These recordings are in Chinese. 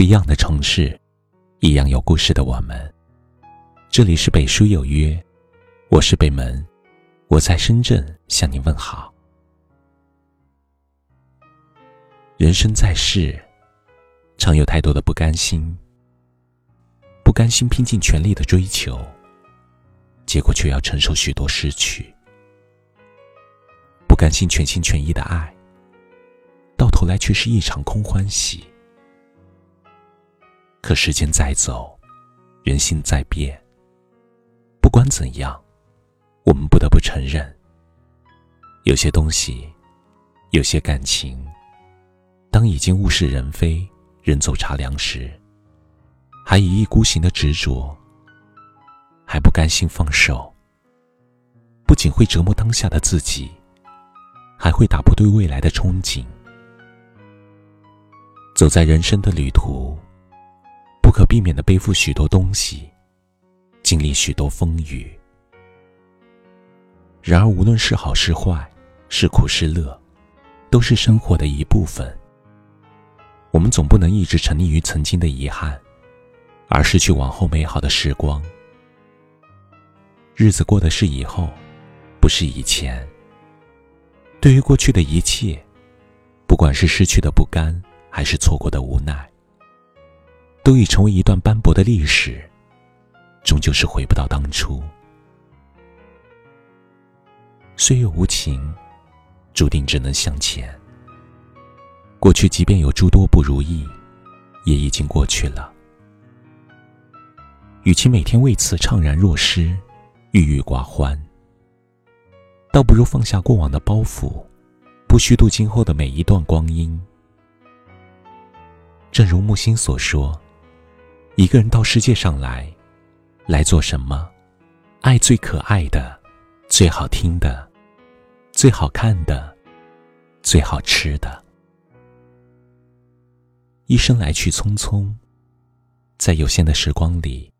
不一样的城市，一样有故事的我们。这里是北书有约，我是北门，我在深圳向你问好。人生在世，常有太多的不甘心，不甘心拼尽全力的追求，结果却要承受许多失去；不甘心全心全意的爱，到头来却是一场空欢喜。可时间在走，人心在变。不管怎样，我们不得不承认，有些东西，有些感情，当已经物是人非、人走茶凉时，还一意孤行的执着，还不甘心放手，不仅会折磨当下的自己，还会打破对未来的憧憬。走在人生的旅途。不可避免的背负许多东西，经历许多风雨。然而，无论是好是坏，是苦是乐，都是生活的一部分。我们总不能一直沉溺于曾经的遗憾，而失去往后美好的时光。日子过的是以后，不是以前。对于过去的一切，不管是失去的不甘，还是错过的无奈。都已成为一段斑驳的历史，终究是回不到当初。岁月无情，注定只能向前。过去即便有诸多不如意，也已经过去了。与其每天为此怅然若失、郁郁寡欢，倒不如放下过往的包袱，不虚度今后的每一段光阴。正如木心所说。一个人到世界上来，来做什么？爱最可爱的，最好听的，最好看的，最好吃的。一生来去匆匆，在有限的时光里，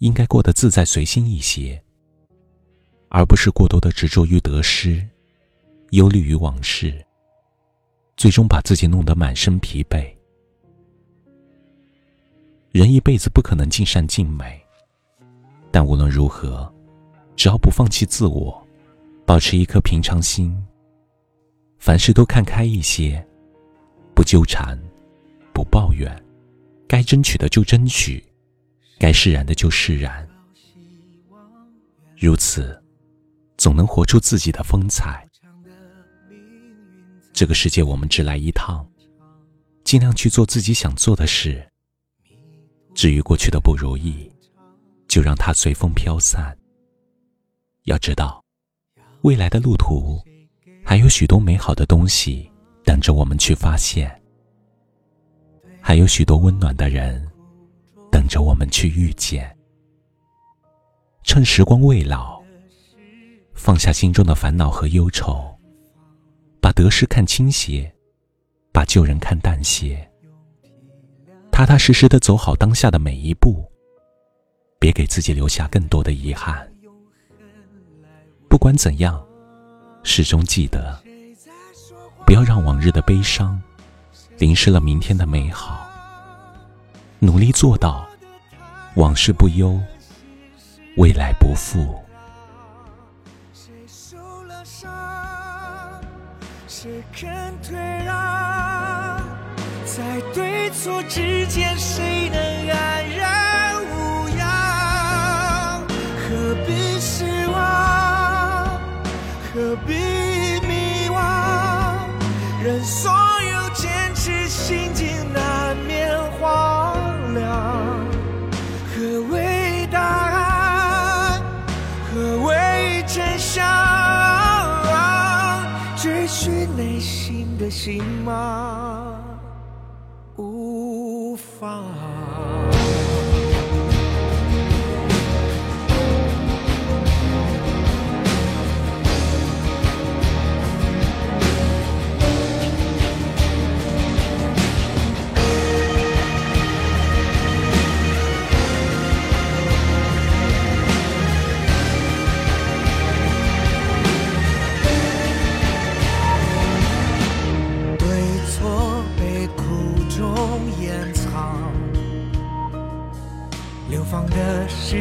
应该过得自在随心一些，而不是过多的执着于得失，忧虑于往事，最终把自己弄得满身疲惫。人一辈子不可能尽善尽美，但无论如何，只要不放弃自我，保持一颗平常心，凡事都看开一些，不纠缠，不抱怨，该争取的就争取，该释然的就释然。如此，总能活出自己的风采。这个世界我们只来一趟，尽量去做自己想做的事。至于过去的不如意，就让它随风飘散。要知道，未来的路途还有许多美好的东西等着我们去发现，还有许多温暖的人等着我们去遇见。趁时光未老，放下心中的烦恼和忧愁，把得失看清些，把旧人看淡些。踏踏实实的走好当下的每一步，别给自己留下更多的遗憾。不管怎样，始终记得，不要让往日的悲伤淋湿了明天的美好。努力做到往事不忧，未来不负。谁看退让在对错之间，谁能安然无恙？何必失望？何必迷惘？任所有坚持，心境难免荒凉。何为答案？何为真相？追寻内心的星芒。方。时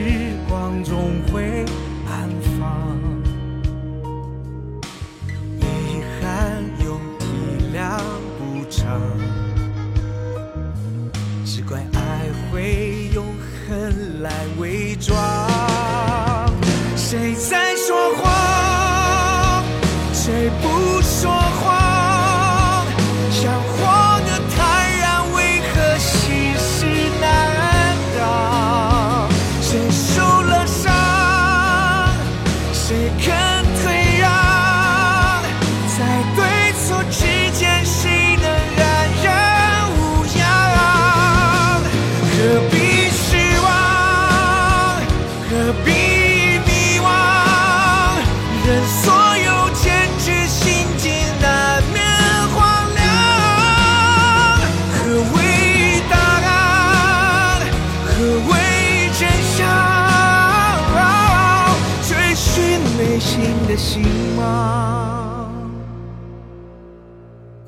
光总会安放，遗憾用体谅补偿，只怪爱会用恨来伪装。谁在说谎？谁不